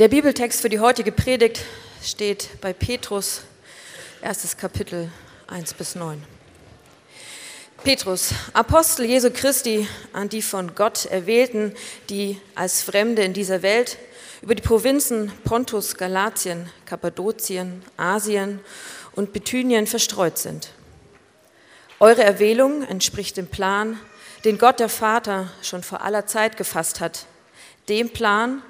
Der Bibeltext für die heutige Predigt steht bei Petrus, erstes Kapitel 1 bis 9. Petrus, Apostel Jesu Christi, an die von Gott erwählten, die als Fremde in dieser Welt über die Provinzen Pontus, Galatien, Kappadokien, Asien und Bithynien verstreut sind. Eure Erwählung entspricht dem Plan, den Gott der Vater schon vor aller Zeit gefasst hat, dem Plan,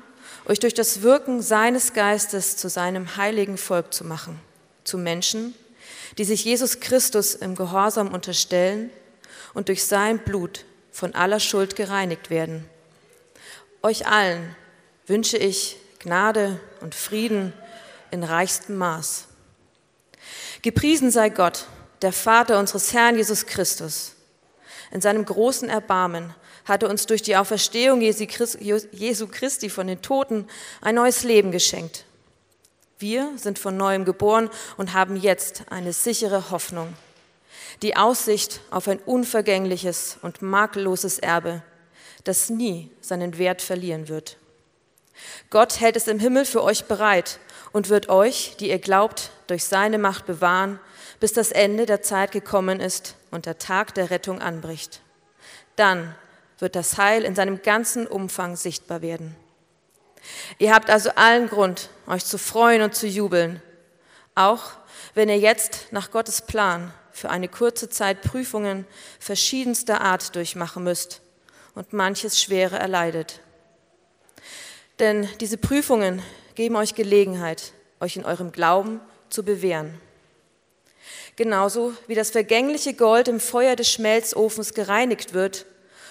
euch durch das Wirken seines Geistes zu seinem heiligen Volk zu machen, zu Menschen, die sich Jesus Christus im Gehorsam unterstellen und durch sein Blut von aller Schuld gereinigt werden. Euch allen wünsche ich Gnade und Frieden in reichstem Maß. Gepriesen sei Gott, der Vater unseres Herrn Jesus Christus. In seinem großen Erbarmen hat er uns durch die Auferstehung Jesu Christi von den Toten ein neues Leben geschenkt. Wir sind von neuem geboren und haben jetzt eine sichere Hoffnung, die Aussicht auf ein unvergängliches und makelloses Erbe, das nie seinen Wert verlieren wird. Gott hält es im Himmel für euch bereit und wird euch, die ihr glaubt, durch seine Macht bewahren, bis das Ende der Zeit gekommen ist und der Tag der Rettung anbricht. Dann wird das Heil in seinem ganzen Umfang sichtbar werden. Ihr habt also allen Grund, euch zu freuen und zu jubeln, auch wenn ihr jetzt nach Gottes Plan für eine kurze Zeit Prüfungen verschiedenster Art durchmachen müsst und manches Schwere erleidet. Denn diese Prüfungen geben euch Gelegenheit, euch in eurem Glauben zu bewähren. Genauso wie das vergängliche Gold im Feuer des Schmelzofens gereinigt wird,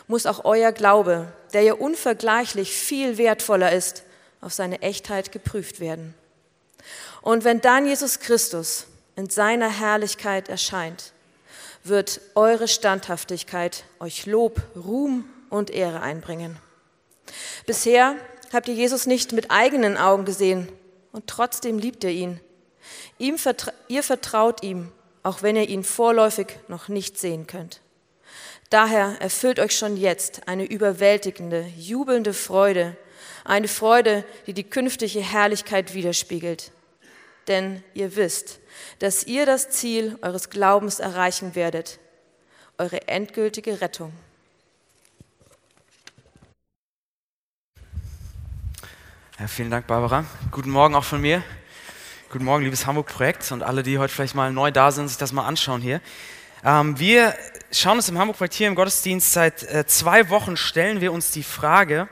muss auch euer Glaube, der ja unvergleichlich viel wertvoller ist, auf seine Echtheit geprüft werden. Und wenn dann Jesus Christus in seiner Herrlichkeit erscheint, wird eure Standhaftigkeit euch Lob, Ruhm und Ehre einbringen. Bisher habt ihr Jesus nicht mit eigenen Augen gesehen und trotzdem liebt ihr ihn. Ihm vertra ihr vertraut ihm auch wenn ihr ihn vorläufig noch nicht sehen könnt. Daher erfüllt euch schon jetzt eine überwältigende, jubelnde Freude, eine Freude, die die künftige Herrlichkeit widerspiegelt. Denn ihr wisst, dass ihr das Ziel eures Glaubens erreichen werdet, eure endgültige Rettung. Ja, vielen Dank, Barbara. Guten Morgen auch von mir. Guten Morgen, liebes Hamburg-Projekt und alle, die heute vielleicht mal neu da sind, sich das mal anschauen hier. Ähm, wir schauen uns im Hamburg-Projekt hier im Gottesdienst seit äh, zwei Wochen, stellen wir uns die Frage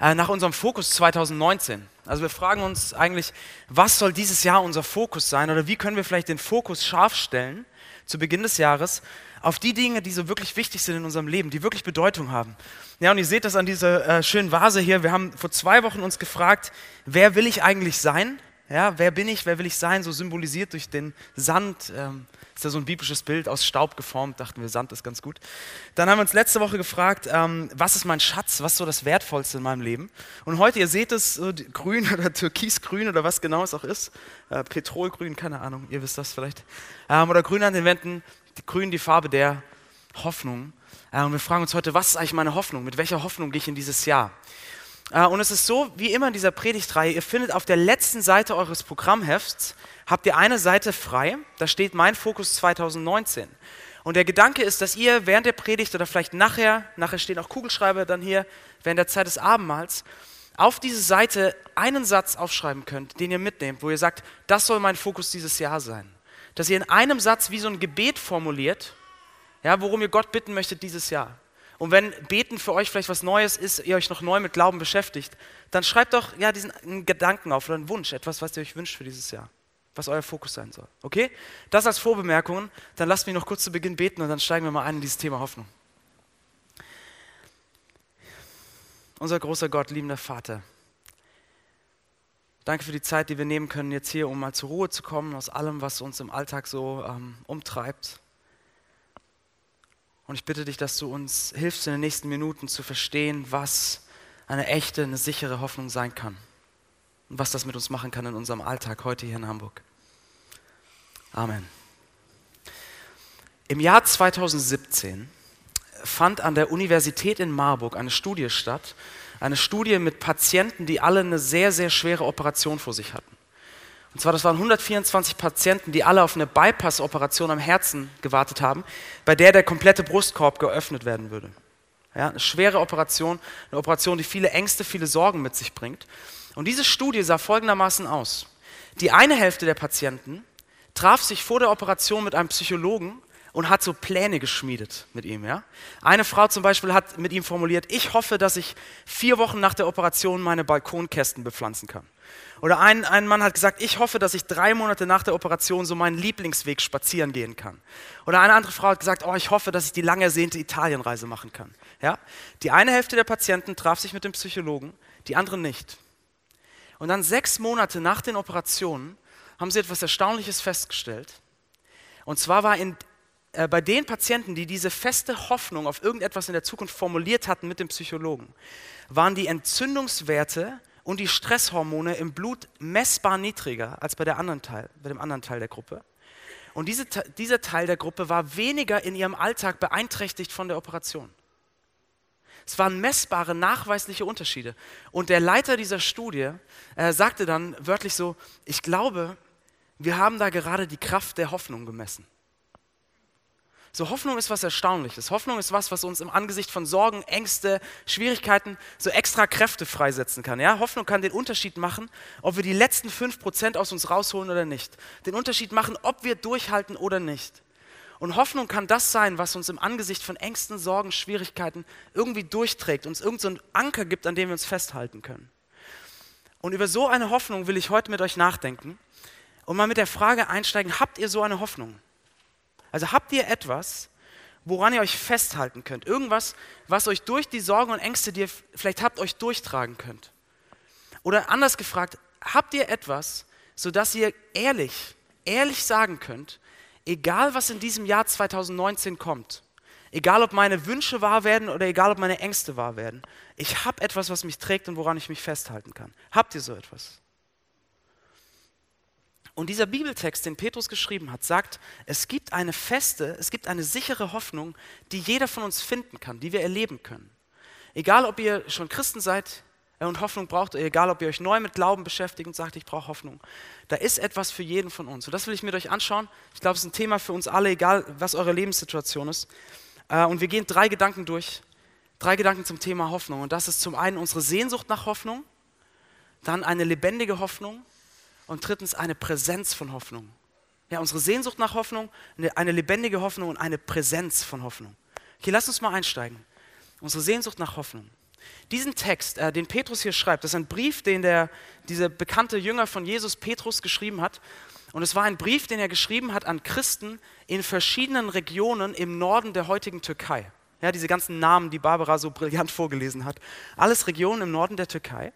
äh, nach unserem Fokus 2019. Also wir fragen uns eigentlich, was soll dieses Jahr unser Fokus sein oder wie können wir vielleicht den Fokus scharf stellen zu Beginn des Jahres auf die Dinge, die so wirklich wichtig sind in unserem Leben, die wirklich Bedeutung haben. Ja, und ihr seht das an dieser äh, schönen Vase hier. Wir haben vor zwei Wochen uns gefragt, wer will ich eigentlich sein? Ja, wer bin ich, wer will ich sein? So symbolisiert durch den Sand. Ähm, ist ja so ein biblisches Bild aus Staub geformt, dachten wir, Sand ist ganz gut. Dann haben wir uns letzte Woche gefragt, ähm, was ist mein Schatz, was ist so das Wertvollste in meinem Leben? Und heute, ihr seht es, so grün oder türkisgrün oder was genau es auch ist, äh, Petrolgrün, keine Ahnung, ihr wisst das vielleicht. Ähm, oder grün an den Wänden, die, grün die Farbe der Hoffnung. Und wir fragen uns heute, was ist eigentlich meine Hoffnung? Mit welcher Hoffnung gehe ich in dieses Jahr? Äh, und es ist so, wie immer in dieser Predigtreihe, ihr findet auf der letzten Seite eures Programmhefts, habt ihr eine Seite frei, da steht mein Fokus 2019. Und der Gedanke ist, dass ihr während der Predigt oder vielleicht nachher, nachher stehen auch Kugelschreiber dann hier, während der Zeit des Abendmahls, auf diese Seite einen Satz aufschreiben könnt, den ihr mitnehmt, wo ihr sagt, das soll mein Fokus dieses Jahr sein. Dass ihr in einem Satz wie so ein Gebet formuliert, ja, worum ihr Gott bitten möchtet dieses Jahr. Und wenn Beten für euch vielleicht was Neues ist, ihr euch noch neu mit Glauben beschäftigt, dann schreibt doch ja diesen Gedanken auf oder einen Wunsch, etwas, was ihr euch wünscht für dieses Jahr, was euer Fokus sein soll. Okay? Das als Vorbemerkungen. Dann lasst mich noch kurz zu Beginn beten und dann steigen wir mal ein in dieses Thema Hoffnung. Unser großer Gott, liebender Vater, danke für die Zeit, die wir nehmen können jetzt hier, um mal zur Ruhe zu kommen aus allem, was uns im Alltag so ähm, umtreibt. Und ich bitte dich, dass du uns hilfst in den nächsten Minuten zu verstehen, was eine echte, eine sichere Hoffnung sein kann. Und was das mit uns machen kann in unserem Alltag heute hier in Hamburg. Amen. Im Jahr 2017 fand an der Universität in Marburg eine Studie statt. Eine Studie mit Patienten, die alle eine sehr, sehr schwere Operation vor sich hatten. Und zwar, das waren 124 Patienten, die alle auf eine Bypass-Operation am Herzen gewartet haben, bei der der komplette Brustkorb geöffnet werden würde. Ja, eine schwere Operation, eine Operation, die viele Ängste, viele Sorgen mit sich bringt. Und diese Studie sah folgendermaßen aus. Die eine Hälfte der Patienten traf sich vor der Operation mit einem Psychologen und hat so Pläne geschmiedet mit ihm. Ja? Eine Frau zum Beispiel hat mit ihm formuliert, ich hoffe, dass ich vier Wochen nach der Operation meine Balkonkästen bepflanzen kann. Oder ein, ein Mann hat gesagt, ich hoffe, dass ich drei Monate nach der Operation so meinen Lieblingsweg spazieren gehen kann. Oder eine andere Frau hat gesagt, oh, ich hoffe, dass ich die lang ersehnte Italienreise machen kann. Ja? Die eine Hälfte der Patienten traf sich mit dem Psychologen, die andere nicht. Und dann sechs Monate nach den Operationen haben sie etwas Erstaunliches festgestellt. Und zwar war in, äh, bei den Patienten, die diese feste Hoffnung auf irgendetwas in der Zukunft formuliert hatten mit dem Psychologen, waren die Entzündungswerte und die Stresshormone im Blut messbar niedriger als bei, der anderen Teil, bei dem anderen Teil der Gruppe. Und diese, dieser Teil der Gruppe war weniger in ihrem Alltag beeinträchtigt von der Operation. Es waren messbare, nachweisliche Unterschiede. Und der Leiter dieser Studie äh, sagte dann wörtlich so, ich glaube, wir haben da gerade die Kraft der Hoffnung gemessen. So Hoffnung ist was Erstaunliches. Hoffnung ist was, was uns im Angesicht von Sorgen, Ängste, Schwierigkeiten so extra Kräfte freisetzen kann. Ja? Hoffnung kann den Unterschied machen, ob wir die letzten 5% aus uns rausholen oder nicht. Den Unterschied machen, ob wir durchhalten oder nicht. Und Hoffnung kann das sein, was uns im Angesicht von Ängsten, Sorgen, Schwierigkeiten irgendwie durchträgt, uns irgendeinen so Anker gibt, an dem wir uns festhalten können. Und über so eine Hoffnung will ich heute mit euch nachdenken und mal mit der Frage einsteigen, habt ihr so eine Hoffnung? Also habt ihr etwas, woran ihr euch festhalten könnt? Irgendwas, was euch durch die Sorgen und Ängste, die ihr vielleicht habt, euch durchtragen könnt? Oder anders gefragt, habt ihr etwas, sodass ihr ehrlich, ehrlich sagen könnt, egal was in diesem Jahr 2019 kommt, egal ob meine Wünsche wahr werden oder egal ob meine Ängste wahr werden, ich habe etwas, was mich trägt und woran ich mich festhalten kann. Habt ihr so etwas? Und dieser Bibeltext, den Petrus geschrieben hat, sagt, es gibt eine feste, es gibt eine sichere Hoffnung, die jeder von uns finden kann, die wir erleben können. Egal, ob ihr schon Christen seid und Hoffnung braucht, egal, ob ihr euch neu mit Glauben beschäftigt und sagt, ich brauche Hoffnung. Da ist etwas für jeden von uns. Und das will ich mit euch anschauen. Ich glaube, es ist ein Thema für uns alle, egal, was eure Lebenssituation ist. Äh, und wir gehen drei Gedanken durch. Drei Gedanken zum Thema Hoffnung. Und das ist zum einen unsere Sehnsucht nach Hoffnung, dann eine lebendige Hoffnung und drittens eine Präsenz von Hoffnung. Ja, unsere Sehnsucht nach Hoffnung, eine, eine lebendige Hoffnung und eine Präsenz von Hoffnung. Okay, lass uns mal einsteigen. Unsere Sehnsucht nach Hoffnung. Diesen Text, äh, den Petrus hier schreibt, das ist ein Brief, den der, dieser bekannte Jünger von Jesus, Petrus, geschrieben hat. Und es war ein Brief, den er geschrieben hat an Christen in verschiedenen Regionen im Norden der heutigen Türkei. Ja, diese ganzen Namen, die Barbara so brillant vorgelesen hat. Alles Regionen im Norden der Türkei.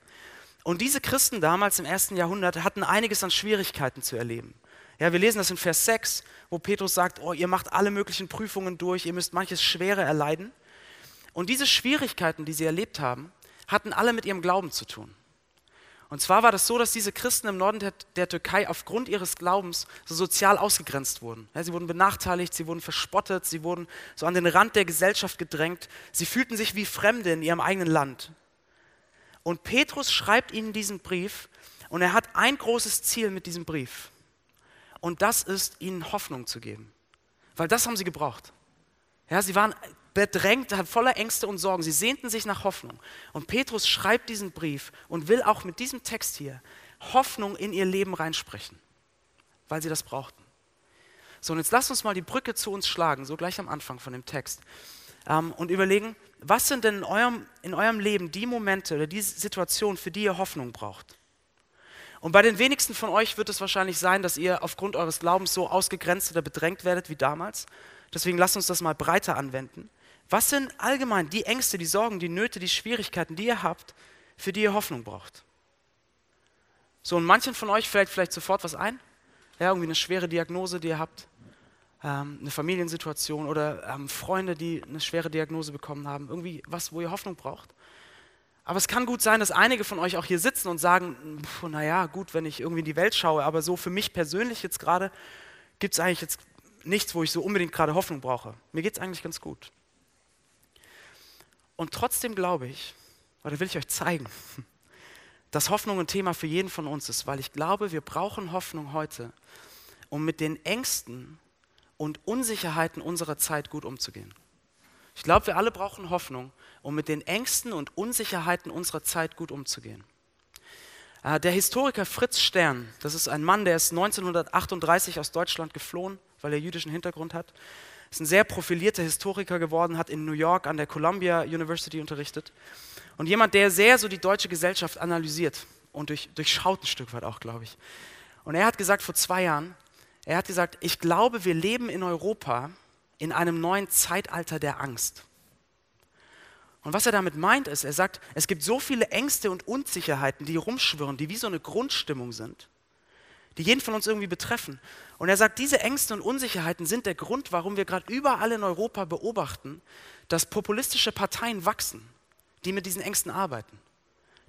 Und diese Christen damals im ersten Jahrhundert hatten einiges an Schwierigkeiten zu erleben. Ja, wir lesen das in Vers 6, wo Petrus sagt, oh, ihr macht alle möglichen Prüfungen durch, ihr müsst manches Schwere erleiden. Und diese Schwierigkeiten, die sie erlebt haben, hatten alle mit ihrem Glauben zu tun. Und zwar war das so, dass diese Christen im Norden der, der Türkei aufgrund ihres Glaubens so sozial ausgegrenzt wurden. Ja, sie wurden benachteiligt, sie wurden verspottet, sie wurden so an den Rand der Gesellschaft gedrängt. Sie fühlten sich wie Fremde in ihrem eigenen Land. Und Petrus schreibt ihnen diesen Brief und er hat ein großes Ziel mit diesem Brief. Und das ist, ihnen Hoffnung zu geben. Weil das haben sie gebraucht. Ja, sie waren bedrängt, voller Ängste und Sorgen. Sie sehnten sich nach Hoffnung. Und Petrus schreibt diesen Brief und will auch mit diesem Text hier Hoffnung in ihr Leben reinsprechen, weil sie das brauchten. So, und jetzt lasst uns mal die Brücke zu uns schlagen, so gleich am Anfang von dem Text, ähm, und überlegen, was sind denn in eurem, in eurem Leben die Momente oder die Situationen, für die ihr Hoffnung braucht? Und bei den wenigsten von euch wird es wahrscheinlich sein, dass ihr aufgrund eures Glaubens so ausgegrenzt oder bedrängt werdet wie damals. Deswegen lasst uns das mal breiter anwenden. Was sind allgemein die Ängste, die Sorgen, die Nöte, die Schwierigkeiten, die ihr habt, für die ihr Hoffnung braucht? So, und manchen von euch fällt vielleicht sofort was ein. Ja, irgendwie eine schwere Diagnose, die ihr habt, ähm, eine Familiensituation oder ähm, Freunde, die eine schwere Diagnose bekommen haben, irgendwie was, wo ihr Hoffnung braucht. Aber es kann gut sein, dass einige von euch auch hier sitzen und sagen, naja, gut, wenn ich irgendwie in die Welt schaue, aber so für mich persönlich jetzt gerade gibt es eigentlich jetzt nichts, wo ich so unbedingt gerade Hoffnung brauche. Mir geht es eigentlich ganz gut. Und trotzdem glaube ich, oder will ich euch zeigen, dass Hoffnung ein Thema für jeden von uns ist, weil ich glaube, wir brauchen Hoffnung heute, um mit den Ängsten und Unsicherheiten unserer Zeit gut umzugehen. Ich glaube, wir alle brauchen Hoffnung, um mit den Ängsten und Unsicherheiten unserer Zeit gut umzugehen. Äh, der Historiker Fritz Stern, das ist ein Mann, der ist 1938 aus Deutschland geflohen, weil er jüdischen Hintergrund hat, ist ein sehr profilierter Historiker geworden, hat in New York an der Columbia University unterrichtet und jemand, der sehr so die deutsche Gesellschaft analysiert und durch, durchschaut ein Stück weit auch, glaube ich. Und er hat gesagt vor zwei Jahren, er hat gesagt, ich glaube, wir leben in Europa in einem neuen Zeitalter der Angst. Und was er damit meint ist, er sagt, es gibt so viele Ängste und Unsicherheiten, die rumschwirren, die wie so eine Grundstimmung sind, die jeden von uns irgendwie betreffen. Und er sagt, diese Ängste und Unsicherheiten sind der Grund, warum wir gerade überall in Europa beobachten, dass populistische Parteien wachsen, die mit diesen Ängsten arbeiten,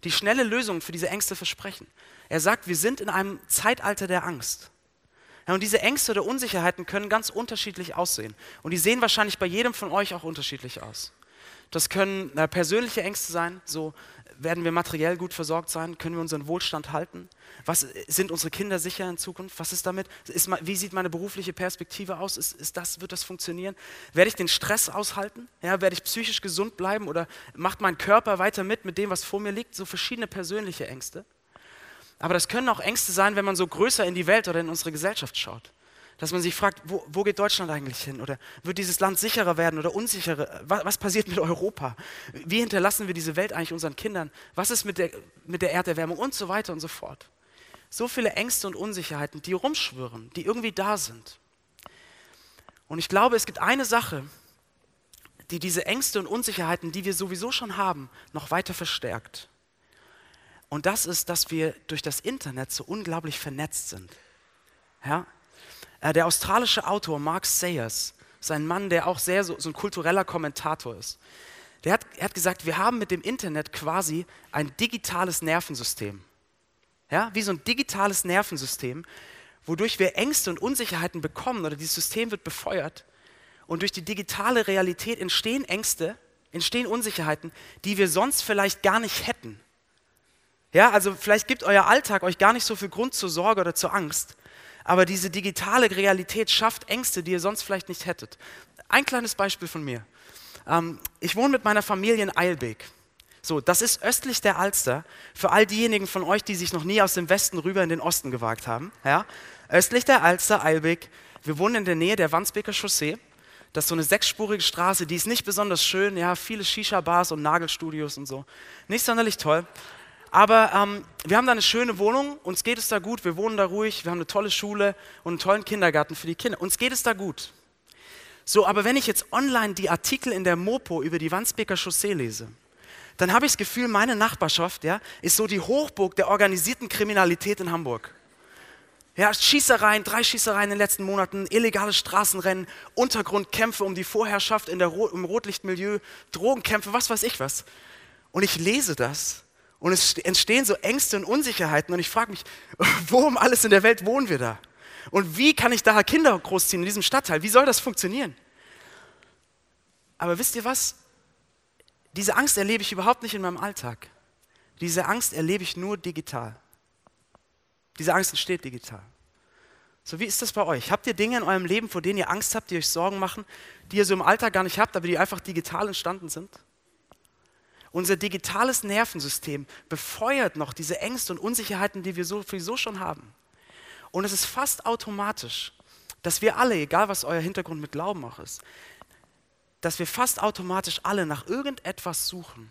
die schnelle Lösungen für diese Ängste versprechen. Er sagt, wir sind in einem Zeitalter der Angst. Und diese Ängste oder Unsicherheiten können ganz unterschiedlich aussehen. Und die sehen wahrscheinlich bei jedem von euch auch unterschiedlich aus. Das können äh, persönliche Ängste sein, so werden wir materiell gut versorgt sein, können wir unseren Wohlstand halten, was sind unsere Kinder sicher in Zukunft, was ist damit, ist, wie sieht meine berufliche Perspektive aus, ist, ist das, wird das funktionieren, werde ich den Stress aushalten, ja, werde ich psychisch gesund bleiben oder macht mein Körper weiter mit mit dem, was vor mir liegt, so verschiedene persönliche Ängste. Aber das können auch Ängste sein, wenn man so größer in die Welt oder in unsere Gesellschaft schaut dass man sich fragt, wo, wo, geht Deutschland eigentlich hin? Oder wird dieses Land sicherer werden oder unsicherer? Was, was, passiert mit Europa? Wie hinterlassen wir diese Welt eigentlich unseren Kindern? Was ist mit der, mit der Erderwärmung und so weiter und so fort? So viele Ängste und Unsicherheiten, die rumschwirren, die irgendwie da sind. Und ich glaube, es gibt eine Sache, die diese Ängste und Unsicherheiten, die wir sowieso schon haben, noch weiter verstärkt. Und das ist, dass wir durch das Internet so unglaublich vernetzt sind. Ja, äh, der australische Autor Mark Sayers ist ein Mann, der auch sehr so, so ein kultureller Kommentator ist. Der hat, er hat gesagt, wir haben mit dem Internet quasi ein digitales Nervensystem. Ja, wie so ein digitales Nervensystem, wodurch wir Ängste und Unsicherheiten bekommen oder dieses System wird befeuert. Und durch die digitale Realität entstehen Ängste, entstehen Unsicherheiten, die wir sonst vielleicht gar nicht hätten. Ja, also vielleicht gibt euer Alltag euch gar nicht so viel Grund zur Sorge oder zur Angst. Aber diese digitale Realität schafft Ängste, die ihr sonst vielleicht nicht hättet. Ein kleines Beispiel von mir. Ähm, ich wohne mit meiner Familie in Eilbek. So, das ist östlich der Alster. Für all diejenigen von euch, die sich noch nie aus dem Westen rüber in den Osten gewagt haben. Ja? Östlich der Alster, Eilbek. Wir wohnen in der Nähe der Wandsbeker Chaussee. Das ist so eine sechsspurige Straße, die ist nicht besonders schön. Ja, viele Shisha-Bars und Nagelstudios und so. Nicht sonderlich toll. Aber ähm, wir haben da eine schöne Wohnung, uns geht es da gut, wir wohnen da ruhig, wir haben eine tolle Schule und einen tollen Kindergarten für die Kinder. Uns geht es da gut. So, aber wenn ich jetzt online die Artikel in der Mopo über die Wandsbeker Chaussee lese, dann habe ich das Gefühl, meine Nachbarschaft ja, ist so die Hochburg der organisierten Kriminalität in Hamburg. Ja, Schießereien, drei Schießereien in den letzten Monaten, illegale Straßenrennen, Untergrundkämpfe um die Vorherrschaft in der Ro im Rotlichtmilieu, Drogenkämpfe, was weiß ich was. Und ich lese das und es entstehen so Ängste und Unsicherheiten. Und ich frage mich, wo um alles in der Welt wohnen wir da? Und wie kann ich da Kinder großziehen in diesem Stadtteil? Wie soll das funktionieren? Aber wisst ihr was? Diese Angst erlebe ich überhaupt nicht in meinem Alltag. Diese Angst erlebe ich nur digital. Diese Angst entsteht digital. So, wie ist das bei euch? Habt ihr Dinge in eurem Leben, vor denen ihr Angst habt, die euch Sorgen machen, die ihr so im Alltag gar nicht habt, aber die einfach digital entstanden sind? Unser digitales Nervensystem befeuert noch diese Ängste und Unsicherheiten, die wir sowieso schon haben. Und es ist fast automatisch, dass wir alle, egal was euer Hintergrund mit Glauben auch ist, dass wir fast automatisch alle nach irgendetwas suchen,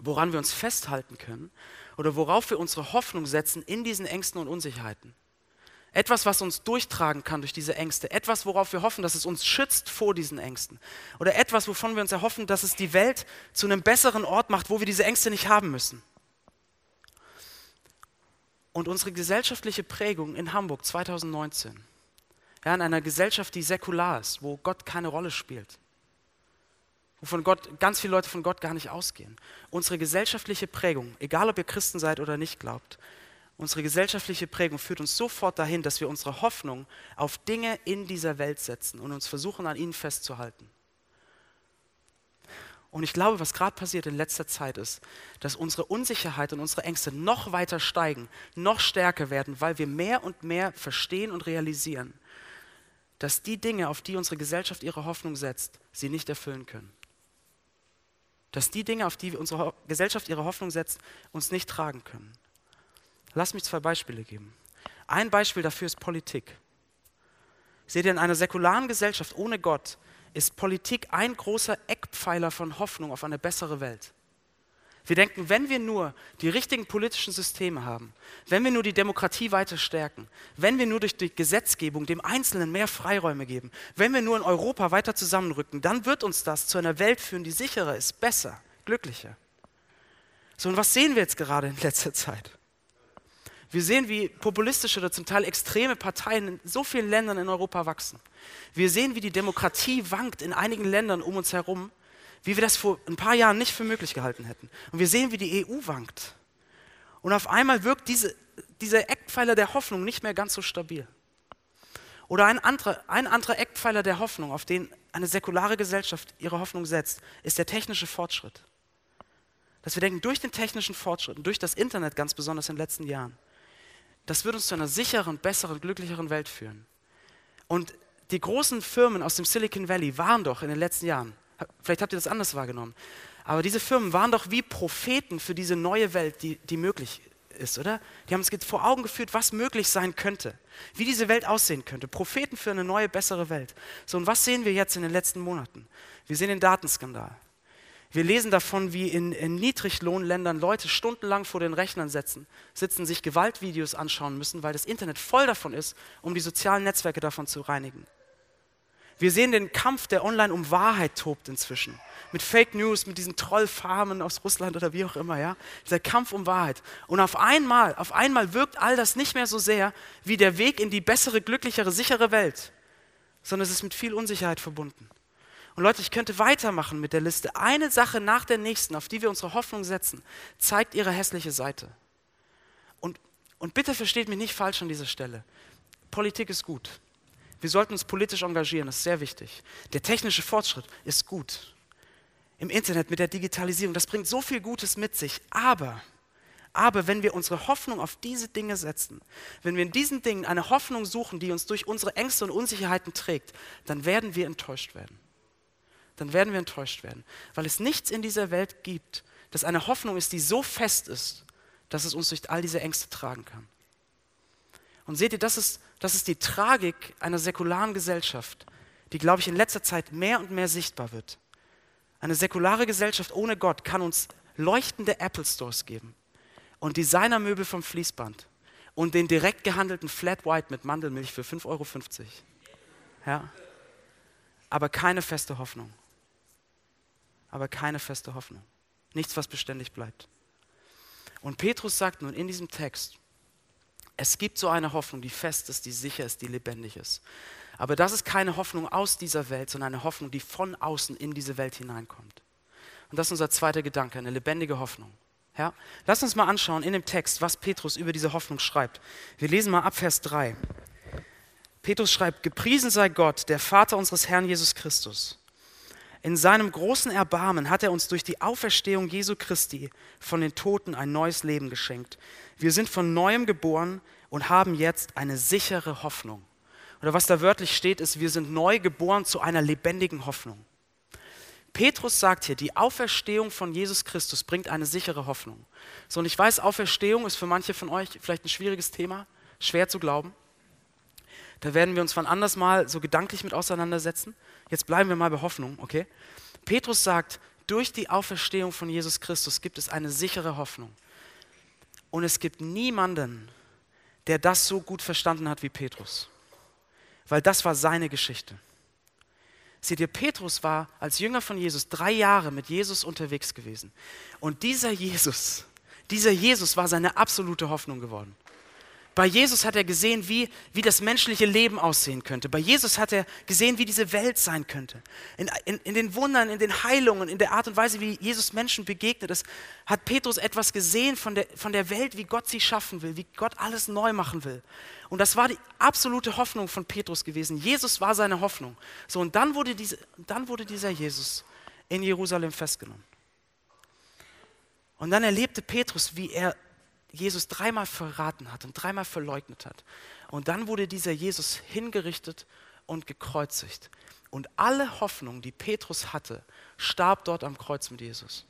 woran wir uns festhalten können oder worauf wir unsere Hoffnung setzen in diesen Ängsten und Unsicherheiten. Etwas, was uns durchtragen kann durch diese Ängste. Etwas, worauf wir hoffen, dass es uns schützt vor diesen Ängsten. Oder etwas, wovon wir uns erhoffen, dass es die Welt zu einem besseren Ort macht, wo wir diese Ängste nicht haben müssen. Und unsere gesellschaftliche Prägung in Hamburg 2019, ja, in einer Gesellschaft, die säkular ist, wo Gott keine Rolle spielt, wovon Gott, ganz viele Leute von Gott gar nicht ausgehen. Unsere gesellschaftliche Prägung, egal ob ihr Christen seid oder nicht glaubt, Unsere gesellschaftliche Prägung führt uns sofort dahin, dass wir unsere Hoffnung auf Dinge in dieser Welt setzen und uns versuchen, an ihnen festzuhalten. Und ich glaube, was gerade passiert in letzter Zeit ist, dass unsere Unsicherheit und unsere Ängste noch weiter steigen, noch stärker werden, weil wir mehr und mehr verstehen und realisieren, dass die Dinge, auf die unsere Gesellschaft ihre Hoffnung setzt, sie nicht erfüllen können. Dass die Dinge, auf die unsere Gesellschaft ihre Hoffnung setzt, uns nicht tragen können. Lass mich zwei Beispiele geben. Ein Beispiel dafür ist Politik. Seht ihr, in einer säkularen Gesellschaft ohne Gott ist Politik ein großer Eckpfeiler von Hoffnung auf eine bessere Welt. Wir denken, wenn wir nur die richtigen politischen Systeme haben, wenn wir nur die Demokratie weiter stärken, wenn wir nur durch die Gesetzgebung dem Einzelnen mehr Freiräume geben, wenn wir nur in Europa weiter zusammenrücken, dann wird uns das zu einer Welt führen, die sicherer ist, besser, glücklicher. So, und was sehen wir jetzt gerade in letzter Zeit? Wir sehen, wie populistische oder zum Teil extreme Parteien in so vielen Ländern in Europa wachsen. Wir sehen, wie die Demokratie wankt in einigen Ländern um uns herum, wie wir das vor ein paar Jahren nicht für möglich gehalten hätten. Und wir sehen, wie die EU wankt. Und auf einmal wirkt diese, dieser Eckpfeiler der Hoffnung nicht mehr ganz so stabil. Oder ein anderer, ein anderer Eckpfeiler der Hoffnung, auf den eine säkulare Gesellschaft ihre Hoffnung setzt, ist der technische Fortschritt. Dass wir denken, durch den technischen Fortschritt und durch das Internet ganz besonders in den letzten Jahren, das wird uns zu einer sicheren, besseren, glücklicheren Welt führen. Und die großen Firmen aus dem Silicon Valley waren doch in den letzten Jahren, vielleicht habt ihr das anders wahrgenommen, aber diese Firmen waren doch wie Propheten für diese neue Welt, die, die möglich ist, oder? Die haben uns vor Augen geführt, was möglich sein könnte, wie diese Welt aussehen könnte. Propheten für eine neue, bessere Welt. So, und was sehen wir jetzt in den letzten Monaten? Wir sehen den Datenskandal. Wir lesen davon, wie in, in, Niedriglohnländern Leute stundenlang vor den Rechnern sitzen, sitzen, sich Gewaltvideos anschauen müssen, weil das Internet voll davon ist, um die sozialen Netzwerke davon zu reinigen. Wir sehen den Kampf, der online um Wahrheit tobt inzwischen. Mit Fake News, mit diesen Trollfarmen aus Russland oder wie auch immer, ja. Dieser Kampf um Wahrheit. Und auf einmal, auf einmal wirkt all das nicht mehr so sehr wie der Weg in die bessere, glücklichere, sichere Welt, sondern es ist mit viel Unsicherheit verbunden. Und Leute, ich könnte weitermachen mit der Liste. Eine Sache nach der nächsten, auf die wir unsere Hoffnung setzen, zeigt ihre hässliche Seite. Und, und bitte versteht mich nicht falsch an dieser Stelle. Politik ist gut. Wir sollten uns politisch engagieren, das ist sehr wichtig. Der technische Fortschritt ist gut. Im Internet mit der Digitalisierung, das bringt so viel Gutes mit sich. Aber, aber wenn wir unsere Hoffnung auf diese Dinge setzen, wenn wir in diesen Dingen eine Hoffnung suchen, die uns durch unsere Ängste und Unsicherheiten trägt, dann werden wir enttäuscht werden dann werden wir enttäuscht werden. Weil es nichts in dieser Welt gibt, das eine Hoffnung ist, die so fest ist, dass es uns durch all diese Ängste tragen kann. Und seht ihr, das ist, das ist die Tragik einer säkularen Gesellschaft, die, glaube ich, in letzter Zeit mehr und mehr sichtbar wird. Eine säkulare Gesellschaft ohne Gott kann uns leuchtende Apple Stores geben und Designermöbel vom Fließband und den direkt gehandelten Flat White mit Mandelmilch für 5,50 Euro. Ja. Aber keine feste Hoffnung aber keine feste Hoffnung. Nichts, was beständig bleibt. Und Petrus sagt nun in diesem Text, es gibt so eine Hoffnung, die fest ist, die sicher ist, die lebendig ist. Aber das ist keine Hoffnung aus dieser Welt, sondern eine Hoffnung, die von außen in diese Welt hineinkommt. Und das ist unser zweiter Gedanke, eine lebendige Hoffnung. Ja? Lass uns mal anschauen in dem Text, was Petrus über diese Hoffnung schreibt. Wir lesen mal ab Vers 3. Petrus schreibt, gepriesen sei Gott, der Vater unseres Herrn Jesus Christus in seinem großen Erbarmen hat er uns durch die Auferstehung Jesu Christi von den Toten ein neues Leben geschenkt. Wir sind von neuem geboren und haben jetzt eine sichere Hoffnung. Oder was da wörtlich steht, ist, wir sind neu geboren zu einer lebendigen Hoffnung. Petrus sagt hier, die Auferstehung von Jesus Christus bringt eine sichere Hoffnung. So, und ich weiß, Auferstehung ist für manche von euch vielleicht ein schwieriges Thema, schwer zu glauben. Da werden wir uns wann anders mal so gedanklich mit auseinandersetzen. Jetzt bleiben wir mal bei Hoffnung, okay? Petrus sagt, durch die Auferstehung von Jesus Christus gibt es eine sichere Hoffnung. Und es gibt niemanden, der das so gut verstanden hat wie Petrus. Weil das war seine Geschichte. Seht ihr, Petrus war als Jünger von Jesus drei Jahre mit Jesus unterwegs gewesen. Und dieser Jesus, dieser Jesus war seine absolute Hoffnung geworden. Bei Jesus hat er gesehen, wie, wie das menschliche Leben aussehen könnte. Bei Jesus hat er gesehen, wie diese Welt sein könnte. In, in, in, den Wundern, in den Heilungen, in der Art und Weise, wie Jesus Menschen begegnet ist, hat Petrus etwas gesehen von der, von der Welt, wie Gott sie schaffen will, wie Gott alles neu machen will. Und das war die absolute Hoffnung von Petrus gewesen. Jesus war seine Hoffnung. So, und dann wurde, diese, dann wurde dieser Jesus in Jerusalem festgenommen. Und dann erlebte Petrus, wie er Jesus dreimal verraten hat und dreimal verleugnet hat. Und dann wurde dieser Jesus hingerichtet und gekreuzigt. Und alle Hoffnung, die Petrus hatte, starb dort am Kreuz mit Jesus.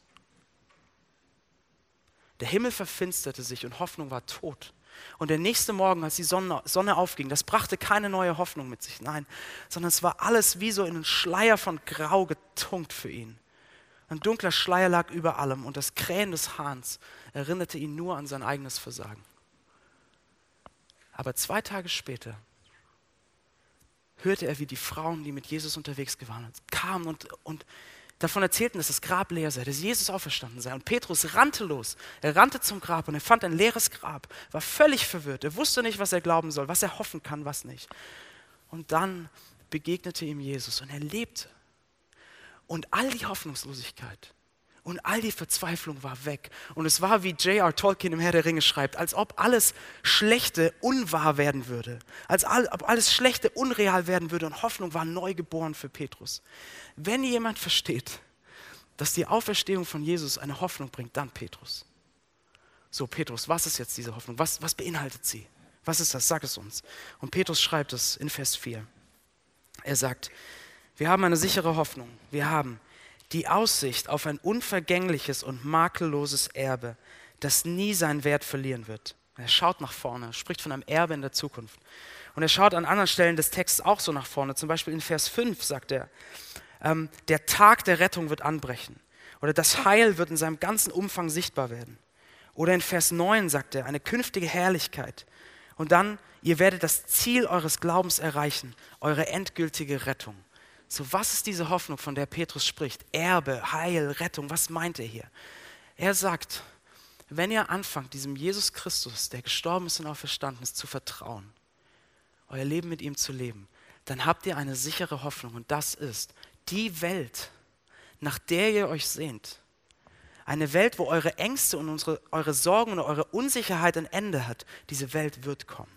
Der Himmel verfinsterte sich und Hoffnung war tot. Und der nächste Morgen, als die Sonne, Sonne aufging, das brachte keine neue Hoffnung mit sich, nein, sondern es war alles wie so in einen Schleier von Grau getunkt für ihn. Ein dunkler Schleier lag über allem und das Krähen des Hahns erinnerte ihn nur an sein eigenes Versagen. Aber zwei Tage später hörte er, wie die Frauen, die mit Jesus unterwegs waren, kamen und, und davon erzählten, dass das Grab leer sei, dass Jesus auferstanden sei. Und Petrus rannte los. Er rannte zum Grab und er fand ein leeres Grab, war völlig verwirrt. Er wusste nicht, was er glauben soll, was er hoffen kann, was nicht. Und dann begegnete ihm Jesus und er lebte. Und all die Hoffnungslosigkeit und all die Verzweiflung war weg. Und es war, wie J.R. Tolkien im Herr der Ringe schreibt, als ob alles Schlechte unwahr werden würde. Als ob alles Schlechte unreal werden würde und Hoffnung war neu geboren für Petrus. Wenn jemand versteht, dass die Auferstehung von Jesus eine Hoffnung bringt, dann Petrus. So, Petrus, was ist jetzt diese Hoffnung? Was, was beinhaltet sie? Was ist das? Sag es uns. Und Petrus schreibt es in Vers 4. Er sagt, wir haben eine sichere Hoffnung. Wir haben die Aussicht auf ein unvergängliches und makelloses Erbe, das nie seinen Wert verlieren wird. Er schaut nach vorne, spricht von einem Erbe in der Zukunft. Und er schaut an anderen Stellen des Texts auch so nach vorne. Zum Beispiel in Vers 5 sagt er, ähm, der Tag der Rettung wird anbrechen. Oder das Heil wird in seinem ganzen Umfang sichtbar werden. Oder in Vers 9 sagt er, eine künftige Herrlichkeit. Und dann, ihr werdet das Ziel eures Glaubens erreichen, eure endgültige Rettung. So, was ist diese Hoffnung, von der Petrus spricht? Erbe, Heil, Rettung, was meint er hier? Er sagt, wenn ihr anfangt, diesem Jesus Christus, der gestorben ist und auferstanden ist, zu vertrauen, euer Leben mit ihm zu leben, dann habt ihr eine sichere Hoffnung und das ist die Welt, nach der ihr euch sehnt. Eine Welt, wo eure Ängste und unsere, eure Sorgen und eure Unsicherheit ein Ende hat. Diese Welt wird kommen.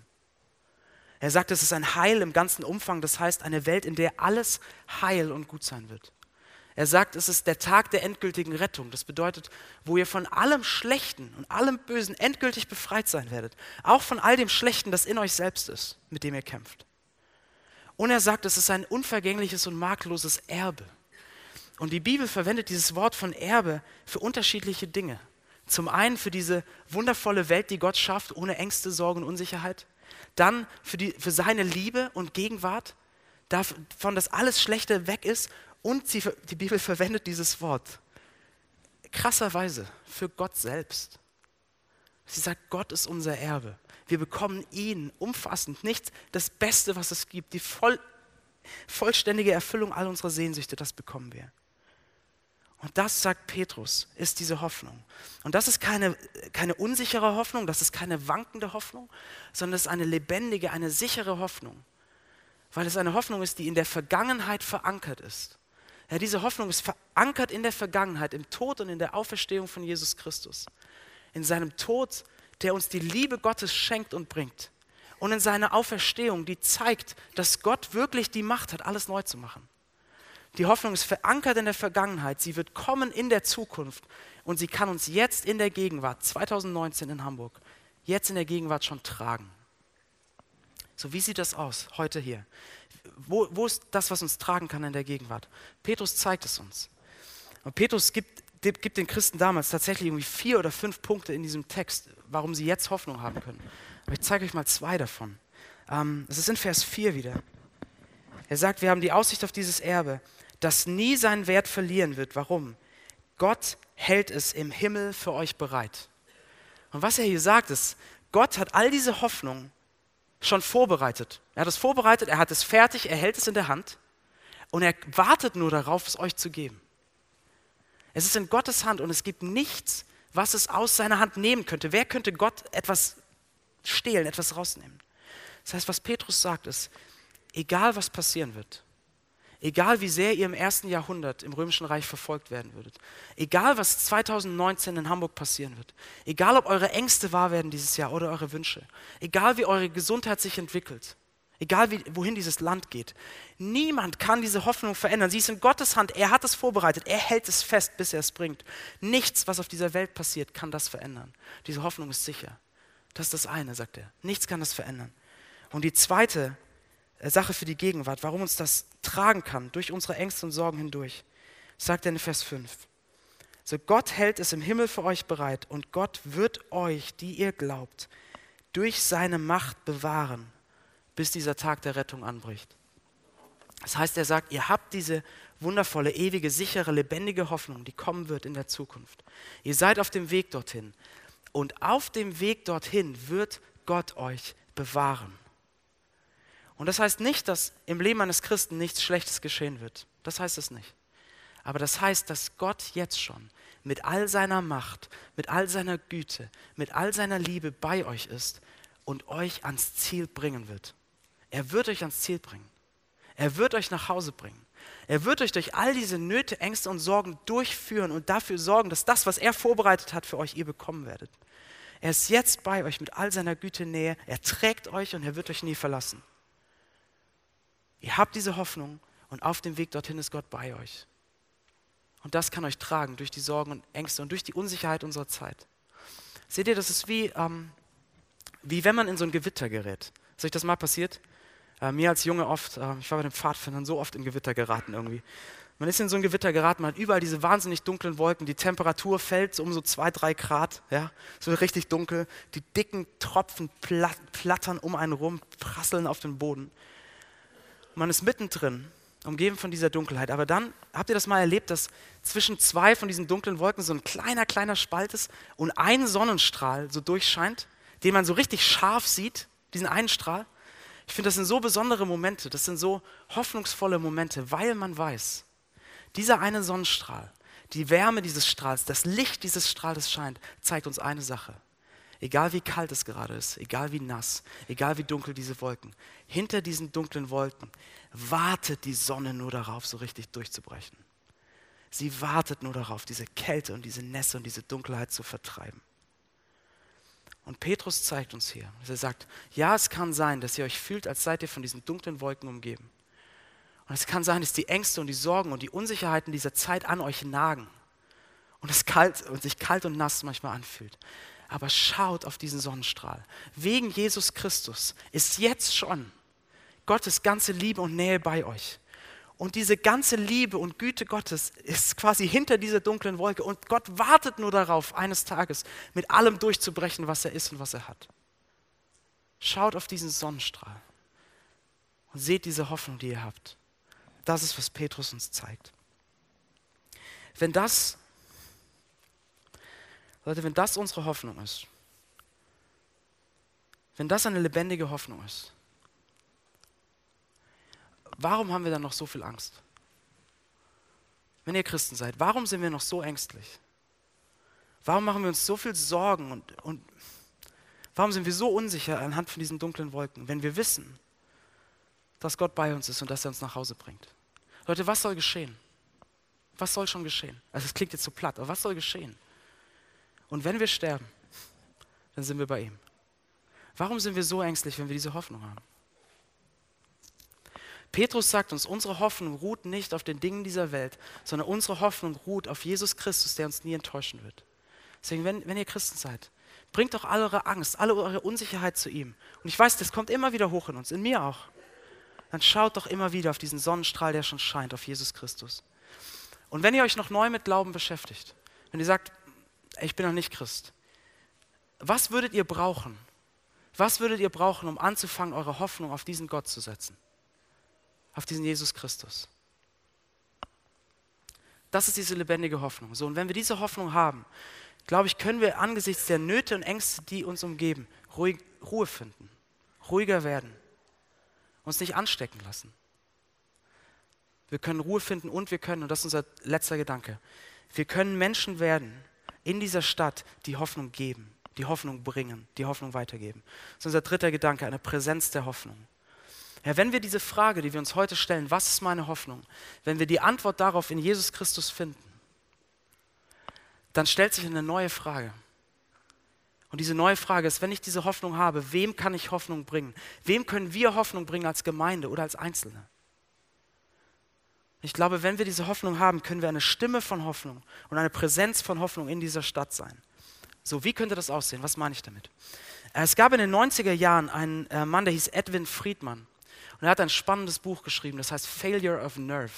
Er sagt, es ist ein Heil im ganzen Umfang, das heißt eine Welt, in der alles heil und gut sein wird. Er sagt, es ist der Tag der endgültigen Rettung. Das bedeutet, wo ihr von allem Schlechten und allem Bösen endgültig befreit sein werdet. Auch von all dem Schlechten, das in euch selbst ist, mit dem ihr kämpft. Und er sagt, es ist ein unvergängliches und makelloses Erbe. Und die Bibel verwendet dieses Wort von Erbe für unterschiedliche Dinge. Zum einen für diese wundervolle Welt, die Gott schafft, ohne Ängste, Sorgen und Unsicherheit dann für, die, für seine Liebe und Gegenwart, davon, dass alles Schlechte weg ist und sie, die Bibel verwendet dieses Wort krasserweise für Gott selbst. Sie sagt, Gott ist unser Erbe. Wir bekommen ihn umfassend, nicht das Beste, was es gibt, die voll, vollständige Erfüllung all unserer Sehnsüchte, das bekommen wir. Und das, sagt Petrus, ist diese Hoffnung. Und das ist keine, keine unsichere Hoffnung, das ist keine wankende Hoffnung, sondern es ist eine lebendige, eine sichere Hoffnung. Weil es eine Hoffnung ist, die in der Vergangenheit verankert ist. Ja, diese Hoffnung ist verankert in der Vergangenheit, im Tod und in der Auferstehung von Jesus Christus. In seinem Tod, der uns die Liebe Gottes schenkt und bringt. Und in seiner Auferstehung, die zeigt, dass Gott wirklich die Macht hat, alles neu zu machen. Die Hoffnung ist verankert in der Vergangenheit. Sie wird kommen in der Zukunft. Und sie kann uns jetzt in der Gegenwart, 2019 in Hamburg, jetzt in der Gegenwart schon tragen. So, wie sieht das aus heute hier? Wo, wo ist das, was uns tragen kann in der Gegenwart? Petrus zeigt es uns. Und Petrus gibt, gibt den Christen damals tatsächlich irgendwie vier oder fünf Punkte in diesem Text, warum sie jetzt Hoffnung haben können. Aber ich zeige euch mal zwei davon. Ähm, es ist in Vers 4 wieder. Er sagt, wir haben die Aussicht auf dieses Erbe das nie seinen Wert verlieren wird. Warum? Gott hält es im Himmel für euch bereit. Und was er hier sagt ist, Gott hat all diese Hoffnung schon vorbereitet. Er hat es vorbereitet, er hat es fertig, er hält es in der Hand und er wartet nur darauf, es euch zu geben. Es ist in Gottes Hand und es gibt nichts, was es aus seiner Hand nehmen könnte. Wer könnte Gott etwas stehlen, etwas rausnehmen? Das heißt, was Petrus sagt, ist, egal was passieren wird, Egal wie sehr ihr im ersten Jahrhundert im Römischen Reich verfolgt werden würdet. Egal was 2019 in Hamburg passieren wird. Egal ob eure Ängste wahr werden dieses Jahr oder eure Wünsche. Egal wie eure Gesundheit sich entwickelt. Egal wie, wohin dieses Land geht. Niemand kann diese Hoffnung verändern. Sie ist in Gottes Hand. Er hat es vorbereitet. Er hält es fest, bis er es bringt. Nichts, was auf dieser Welt passiert, kann das verändern. Diese Hoffnung ist sicher. Das ist das eine, sagt er. Nichts kann das verändern. Und die zweite Sache für die Gegenwart, warum uns das tragen kann, durch unsere Ängste und Sorgen hindurch, sagt er in Vers 5. So Gott hält es im Himmel für euch bereit und Gott wird euch, die ihr glaubt, durch seine Macht bewahren bis dieser Tag der Rettung anbricht. Das heißt, er sagt, ihr habt diese wundervolle, ewige, sichere, lebendige Hoffnung, die kommen wird in der Zukunft. Ihr seid auf dem Weg dorthin. Und auf dem Weg dorthin wird Gott euch bewahren. Und das heißt nicht, dass im Leben eines Christen nichts Schlechtes geschehen wird. Das heißt es nicht. Aber das heißt, dass Gott jetzt schon mit all seiner Macht, mit all seiner Güte, mit all seiner Liebe bei euch ist und euch ans Ziel bringen wird. Er wird euch ans Ziel bringen. Er wird euch nach Hause bringen. Er wird euch durch all diese Nöte, Ängste und Sorgen durchführen und dafür sorgen, dass das, was er vorbereitet hat für euch, ihr bekommen werdet. Er ist jetzt bei euch mit all seiner Güte Nähe. Er trägt euch und er wird euch nie verlassen. Ihr habt diese Hoffnung und auf dem Weg dorthin ist Gott bei euch. Und das kann euch tragen durch die Sorgen und Ängste und durch die Unsicherheit unserer Zeit. Seht ihr, das ist wie, ähm, wie wenn man in so ein Gewitter gerät. Ist euch das mal passiert? Äh, mir als Junge oft, äh, ich war bei den Pfadfindern so oft in Gewitter geraten irgendwie. Man ist in so ein Gewitter geraten, man hat überall diese wahnsinnig dunklen Wolken, die Temperatur fällt so um so zwei, drei Grad, ja, so richtig dunkel, die dicken Tropfen platt, plattern um einen rum, prasseln auf den Boden. Man ist mittendrin, umgeben von dieser Dunkelheit, aber dann, habt ihr das mal erlebt, dass zwischen zwei von diesen dunklen Wolken so ein kleiner, kleiner Spalt ist und ein Sonnenstrahl so durchscheint, den man so richtig scharf sieht, diesen einen Strahl? Ich finde, das sind so besondere Momente, das sind so hoffnungsvolle Momente, weil man weiß, dieser eine Sonnenstrahl, die Wärme dieses Strahls, das Licht dieses Strahls scheint, zeigt uns eine Sache. Egal wie kalt es gerade ist, egal wie nass, egal wie dunkel diese Wolken, hinter diesen dunklen Wolken wartet die Sonne nur darauf, so richtig durchzubrechen. Sie wartet nur darauf, diese Kälte und diese Nässe und diese Dunkelheit zu vertreiben. Und Petrus zeigt uns hier, dass er sagt, ja, es kann sein, dass ihr euch fühlt, als seid ihr von diesen dunklen Wolken umgeben. Und es kann sein, dass die Ängste und die Sorgen und die Unsicherheiten dieser Zeit an euch nagen. Und es kalt und sich kalt und nass manchmal anfühlt. Aber schaut auf diesen Sonnenstrahl. Wegen Jesus Christus ist jetzt schon Gottes ganze Liebe und Nähe bei euch. Und diese ganze Liebe und Güte Gottes ist quasi hinter dieser dunklen Wolke. Und Gott wartet nur darauf, eines Tages mit allem durchzubrechen, was er ist und was er hat. Schaut auf diesen Sonnenstrahl und seht diese Hoffnung, die ihr habt. Das ist, was Petrus uns zeigt. Wenn das, Leute, wenn das unsere Hoffnung ist, wenn das eine lebendige Hoffnung ist, warum haben wir dann noch so viel Angst? Wenn ihr Christen seid, warum sind wir noch so ängstlich? Warum machen wir uns so viel Sorgen und, und warum sind wir so unsicher anhand von diesen dunklen Wolken, wenn wir wissen, dass Gott bei uns ist und dass er uns nach Hause bringt? Leute, was soll geschehen? Was soll schon geschehen? Also es klingt jetzt so platt, aber was soll geschehen? Und wenn wir sterben, dann sind wir bei ihm. Warum sind wir so ängstlich, wenn wir diese Hoffnung haben? Petrus sagt uns, unsere Hoffnung ruht nicht auf den Dingen dieser Welt, sondern unsere Hoffnung ruht auf Jesus Christus, der uns nie enttäuschen wird. Deswegen, wenn, wenn ihr Christen seid, bringt doch alle eure Angst, alle eure Unsicherheit zu ihm. Und ich weiß, das kommt immer wieder hoch in uns, in mir auch. Dann schaut doch immer wieder auf diesen Sonnenstrahl, der schon scheint, auf Jesus Christus. Und wenn ihr euch noch neu mit Glauben beschäftigt, wenn ihr sagt, ich bin noch nicht Christ, was würdet ihr brauchen? Was würdet ihr brauchen, um anzufangen, eure Hoffnung auf diesen Gott zu setzen? auf diesen Jesus Christus. Das ist diese lebendige Hoffnung. So, und wenn wir diese Hoffnung haben, glaube ich, können wir angesichts der Nöte und Ängste, die uns umgeben, ruhig, Ruhe finden, ruhiger werden, uns nicht anstecken lassen. Wir können Ruhe finden und wir können, und das ist unser letzter Gedanke, wir können Menschen werden in dieser Stadt, die Hoffnung geben, die Hoffnung bringen, die Hoffnung weitergeben. Das ist unser dritter Gedanke, eine Präsenz der Hoffnung. Ja, wenn wir diese Frage, die wir uns heute stellen, was ist meine Hoffnung, wenn wir die Antwort darauf in Jesus Christus finden, dann stellt sich eine neue Frage. Und diese neue Frage ist, wenn ich diese Hoffnung habe, wem kann ich Hoffnung bringen? Wem können wir Hoffnung bringen als Gemeinde oder als Einzelne? Ich glaube, wenn wir diese Hoffnung haben, können wir eine Stimme von Hoffnung und eine Präsenz von Hoffnung in dieser Stadt sein. So, wie könnte das aussehen? Was meine ich damit? Äh, es gab in den 90er Jahren einen äh, Mann, der hieß Edwin Friedman. Und er hat ein spannendes Buch geschrieben, das heißt Failure of Nerve.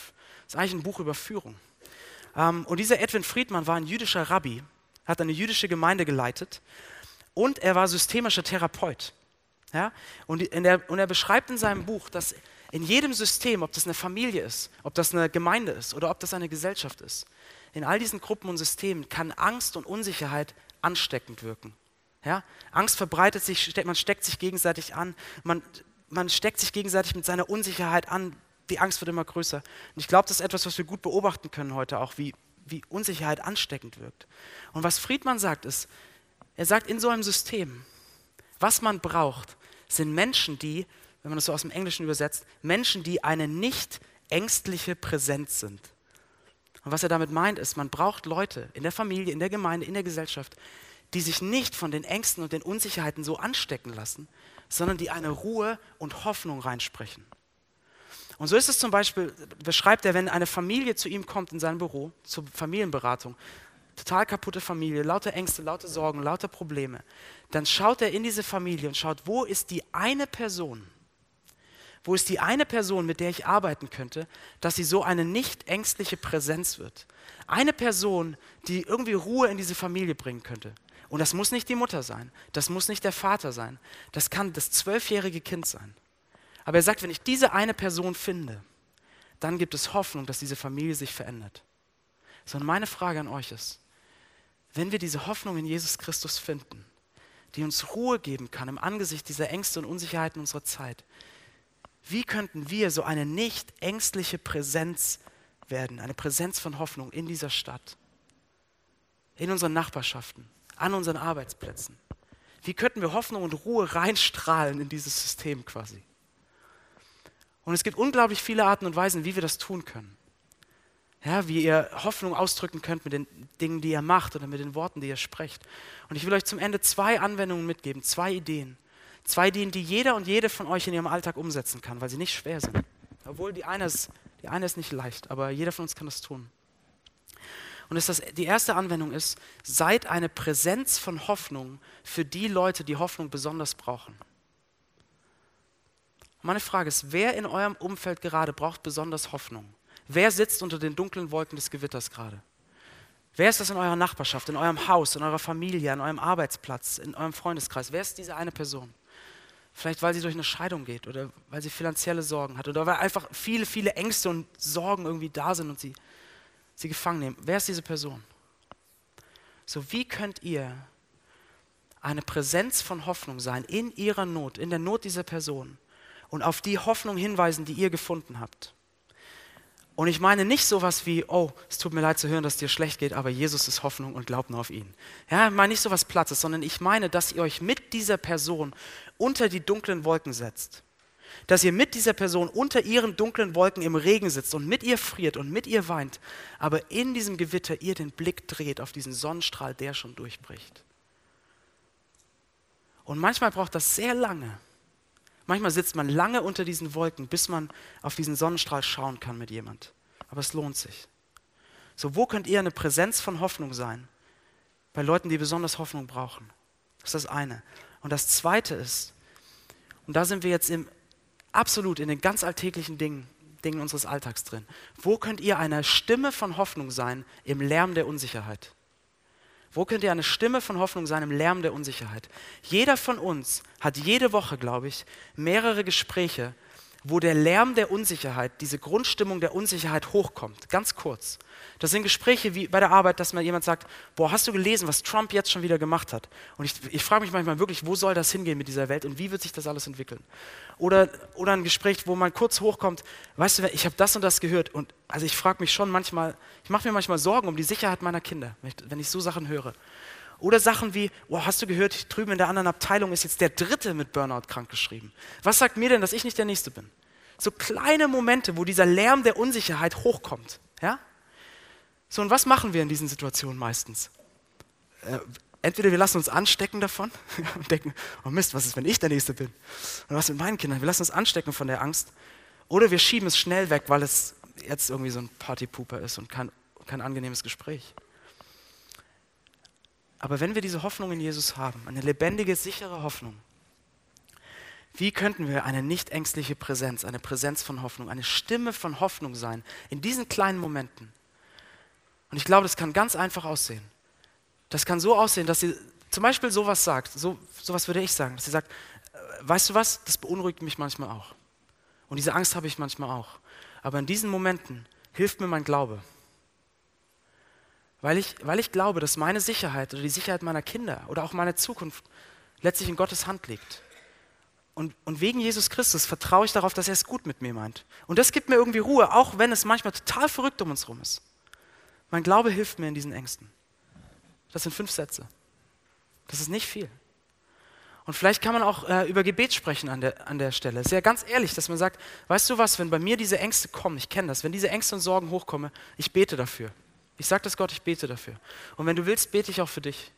Das ist eigentlich ein Buch über Führung. Ähm, und dieser Edwin Friedman war ein jüdischer Rabbi, hat eine jüdische Gemeinde geleitet und er war systemischer Therapeut. Und er beschreibt in seinem Buch, dass in jedem System, ob das eine Familie ist, ob das eine Gemeinde ist oder ob das eine Gesellschaft ist, in all diesen Gruppen und Systemen kann Angst und Unsicherheit ansteckend wirken. Ja? Angst verbreitet sich, man steckt sich gegenseitig an, man, man steckt sich gegenseitig mit seiner Unsicherheit an, die Angst wird immer größer. Und ich glaube, das ist etwas, was wir gut beobachten können heute auch, wie, wie Unsicherheit ansteckend wirkt. Und was Friedmann sagt, ist, er sagt, in so einem System, was man braucht, sind Menschen, die, wenn man das so aus dem Englischen übersetzt, Menschen, die eine nicht ängstliche Präsenz sind. Und was er damit meint, ist, man braucht Leute in der Familie, in der Gemeinde, in der Gesellschaft, die sich nicht von den Ängsten und den Unsicherheiten so anstecken lassen, sondern die eine Ruhe und Hoffnung reinsprechen. Und so ist es zum Beispiel, beschreibt er, wenn eine Familie zu ihm kommt in sein Büro, zur Familienberatung, total kaputte Familie, lauter Ängste, lauter Sorgen, lauter Probleme, dann schaut er in diese Familie und schaut, wo ist die eine Person, wo ist die eine Person, mit der ich arbeiten könnte, dass sie so eine nicht ängstliche Präsenz wird. Eine Person, die irgendwie Ruhe in diese Familie bringen könnte. Und das muss nicht die Mutter sein, das muss nicht der Vater sein, das kann das zwölfjährige Kind sein. Aber er sagt, wenn ich diese eine Person finde, dann gibt es Hoffnung, dass diese Familie sich verändert. Sondern meine Frage an euch ist, wenn wir diese Hoffnung in Jesus Christus finden, die uns Ruhe geben kann im Angesicht dieser Ängste und Unsicherheiten unserer Zeit, wie könnten wir so eine nicht ängstliche Präsenz werden, eine Präsenz von Hoffnung in dieser Stadt, in unseren Nachbarschaften, an unseren Arbeitsplätzen? Wie könnten wir Hoffnung und Ruhe reinstrahlen in dieses System quasi? Und es gibt unglaublich viele Arten und Weisen, wie wir das tun können. Ja, wie ihr Hoffnung ausdrücken könnt mit den Dingen, die ihr macht oder mit den Worten, die ihr sprecht. Und ich will euch zum Ende zwei Anwendungen mitgeben, zwei Ideen. Zwei Ideen, die jeder und jede von euch in ihrem Alltag umsetzen kann, weil sie nicht schwer sind. Obwohl die eine ist, die eine ist nicht leicht, aber jeder von uns kann das tun. Und das, die erste Anwendung ist, seid eine Präsenz von Hoffnung für die Leute, die Hoffnung besonders brauchen. Meine Frage ist, wer in eurem Umfeld gerade braucht besonders Hoffnung? Wer sitzt unter den dunklen Wolken des Gewitters gerade? Wer ist das in eurer Nachbarschaft, in eurem Haus, in eurer Familie, an eurem Arbeitsplatz, in eurem Freundeskreis? Wer ist diese eine Person? Vielleicht, weil sie durch eine Scheidung geht oder weil sie finanzielle Sorgen hat oder weil einfach viele, viele Ängste und Sorgen irgendwie da sind und sie, sie gefangen nehmen. Wer ist diese Person? So, wie könnt ihr eine Präsenz von Hoffnung sein in ihrer Not, in der Not dieser Person? und auf die Hoffnung hinweisen, die ihr gefunden habt. Und ich meine nicht sowas wie, oh, es tut mir leid zu hören, dass dir schlecht geht, aber Jesus ist Hoffnung und glaubt nur auf ihn. Ja, ich meine nicht sowas Plattes, sondern ich meine, dass ihr euch mit dieser Person unter die dunklen Wolken setzt. Dass ihr mit dieser Person unter ihren dunklen Wolken im Regen sitzt und mit ihr friert und mit ihr weint, aber in diesem Gewitter ihr den Blick dreht auf diesen Sonnenstrahl, der schon durchbricht. Und manchmal braucht das sehr lange, Manchmal sitzt man lange unter diesen Wolken, bis man auf diesen Sonnenstrahl schauen kann mit jemand. Aber es lohnt sich. So, wo könnt ihr eine Präsenz von Hoffnung sein? Bei Leuten, die besonders Hoffnung brauchen. Das ist das eine. Und das zweite ist, und da sind wir jetzt im, absolut in den ganz alltäglichen Dingen, Dingen unseres Alltags drin. Wo könnt ihr eine Stimme von Hoffnung sein im Lärm der Unsicherheit? Wo könnt ihr eine Stimme von Hoffnung sein im Lärm der Unsicherheit? Jeder von uns hat jede Woche, glaube ich, mehrere Gespräche, wo der Lärm der Unsicherheit, diese Grundstimmung der Unsicherheit hochkommt. Ganz kurz. Das sind Gespräche wie bei der Arbeit, dass mal jemand sagt, boah, hast du gelesen, was Trump jetzt schon wieder gemacht hat? Und ich, ich frage mich manchmal wirklich, wo soll das hingehen mit dieser Welt und wie wird sich das alles entwickeln? Oder, oder ein Gespräch, wo man kurz hochkommt, weißt du, ich habe das und das gehört und also ich frage mich schon manchmal, ich mache mir manchmal Sorgen um die Sicherheit meiner Kinder, wenn ich so Sachen höre. Oder Sachen wie, oh, hast du gehört, drüben in der anderen Abteilung ist jetzt der Dritte mit Burnout krankgeschrieben. Was sagt mir denn, dass ich nicht der Nächste bin? So kleine Momente, wo dieser Lärm der Unsicherheit hochkommt. Ja? So, und was machen wir in diesen Situationen meistens? Äh, entweder wir lassen uns anstecken davon und denken, oh Mist, was ist, wenn ich der Nächste bin? Und was mit meinen Kindern? Wir lassen uns anstecken von der Angst. Oder wir schieben es schnell weg, weil es jetzt irgendwie so ein Partypooper ist und kein, kein angenehmes Gespräch. Aber wenn wir diese Hoffnung in Jesus haben, eine lebendige, sichere Hoffnung, wie könnten wir eine nicht ängstliche Präsenz, eine Präsenz von Hoffnung, eine Stimme von Hoffnung sein in diesen kleinen Momenten? Und ich glaube, das kann ganz einfach aussehen. Das kann so aussehen, dass sie zum Beispiel sowas sagt, so, sowas würde ich sagen, dass sie sagt, äh, weißt du was, das beunruhigt mich manchmal auch. Und diese Angst habe ich manchmal auch. Aber in diesen Momenten hilft mir mein Glaube. Weil ich, weil ich glaube, dass meine Sicherheit oder die Sicherheit meiner Kinder oder auch meine Zukunft letztlich in Gottes Hand liegt. Und, und wegen Jesus Christus vertraue ich darauf, dass er es gut mit mir meint. Und das gibt mir irgendwie Ruhe, auch wenn es manchmal total verrückt um uns herum ist. Mein Glaube hilft mir in diesen Ängsten. Das sind fünf Sätze. Das ist nicht viel. Und vielleicht kann man auch äh, über Gebet sprechen an der, an der Stelle. Sehr ganz ehrlich, dass man sagt, weißt du was, wenn bei mir diese Ängste kommen, ich kenne das, wenn diese Ängste und Sorgen hochkommen, ich bete dafür. Ich sage das Gott, ich bete dafür. Und wenn du willst, bete ich auch für dich.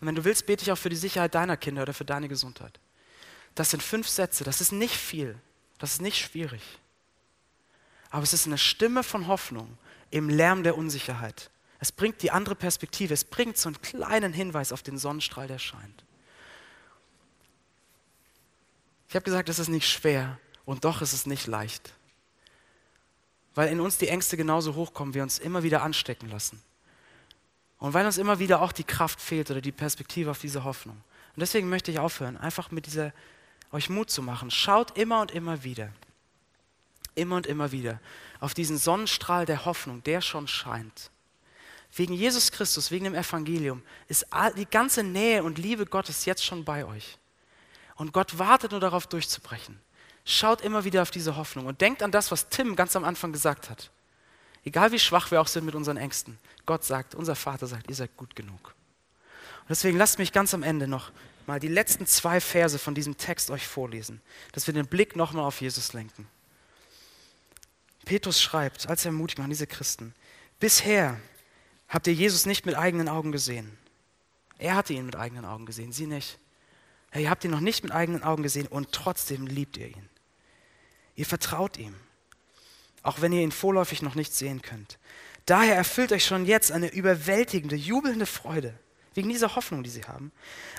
Und wenn du willst, bete ich auch für die Sicherheit deiner Kinder oder für deine Gesundheit. Das sind fünf Sätze, das ist nicht viel, das ist nicht schwierig. Aber es ist eine Stimme von Hoffnung im Lärm der Unsicherheit. Es bringt die andere Perspektive, es bringt so einen kleinen Hinweis auf den Sonnenstrahl, der scheint. Ich habe gesagt, es ist nicht schwer und doch ist es nicht leicht. Weil in uns die Ängste genauso hochkommen, wir uns immer wieder anstecken lassen. Und weil uns immer wieder auch die Kraft fehlt oder die Perspektive auf diese Hoffnung. Und deswegen möchte ich aufhören, einfach mit dieser, euch Mut zu machen. Schaut immer und immer wieder, immer und immer wieder auf diesen Sonnenstrahl der Hoffnung, der schon scheint. Wegen Jesus Christus, wegen dem Evangelium, ist die ganze Nähe und Liebe Gottes jetzt schon bei euch. Und Gott wartet nur darauf durchzubrechen. Schaut immer wieder auf diese Hoffnung und denkt an das, was Tim ganz am Anfang gesagt hat. Egal wie schwach wir auch sind mit unseren Ängsten, Gott sagt, unser Vater sagt, ihr seid gut genug. Und deswegen lasst mich ganz am Ende noch mal die letzten zwei Verse von diesem Text euch vorlesen, dass wir den Blick nochmal auf Jesus lenken. Petrus schreibt, als er mutig an diese Christen, bisher habt ihr Jesus nicht mit eigenen Augen gesehen. Er hatte ihn mit eigenen Augen gesehen, sie nicht. Ihr habt ihn noch nicht mit eigenen Augen gesehen und trotzdem liebt ihr ihn. Ihr vertraut ihm, auch wenn ihr ihn vorläufig noch nicht sehen könnt. Daher erfüllt euch schon jetzt eine überwältigende, jubelnde Freude, wegen dieser Hoffnung, die sie haben.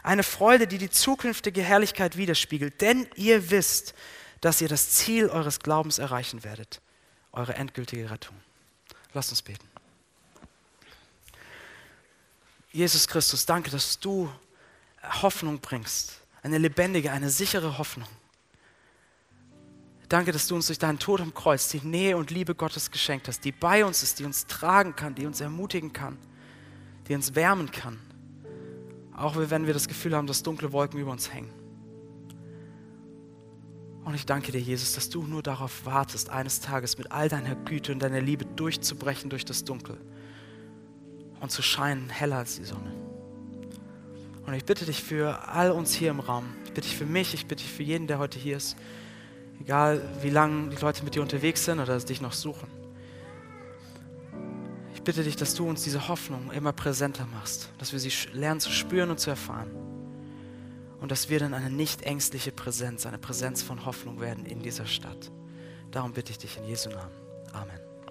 Eine Freude, die die zukünftige Herrlichkeit widerspiegelt, denn ihr wisst, dass ihr das Ziel eures Glaubens erreichen werdet, eure endgültige Rettung. Lasst uns beten. Jesus Christus, danke, dass du Hoffnung bringst. Eine lebendige, eine sichere Hoffnung. Danke, dass du uns durch deinen Tod am Kreuz die Nähe und Liebe Gottes geschenkt hast, die bei uns ist, die uns tragen kann, die uns ermutigen kann, die uns wärmen kann. Auch wenn wir das Gefühl haben, dass dunkle Wolken über uns hängen. Und ich danke dir, Jesus, dass du nur darauf wartest, eines Tages mit all deiner Güte und deiner Liebe durchzubrechen durch das Dunkel und zu scheinen heller als die Sonne. Und ich bitte dich für all uns hier im Raum, ich bitte dich für mich, ich bitte dich für jeden, der heute hier ist, egal wie lange die Leute mit dir unterwegs sind oder dich noch suchen. Ich bitte dich, dass du uns diese Hoffnung immer präsenter machst, dass wir sie lernen zu spüren und zu erfahren. Und dass wir dann eine nicht ängstliche Präsenz, eine Präsenz von Hoffnung werden in dieser Stadt. Darum bitte ich dich in Jesu Namen. Amen.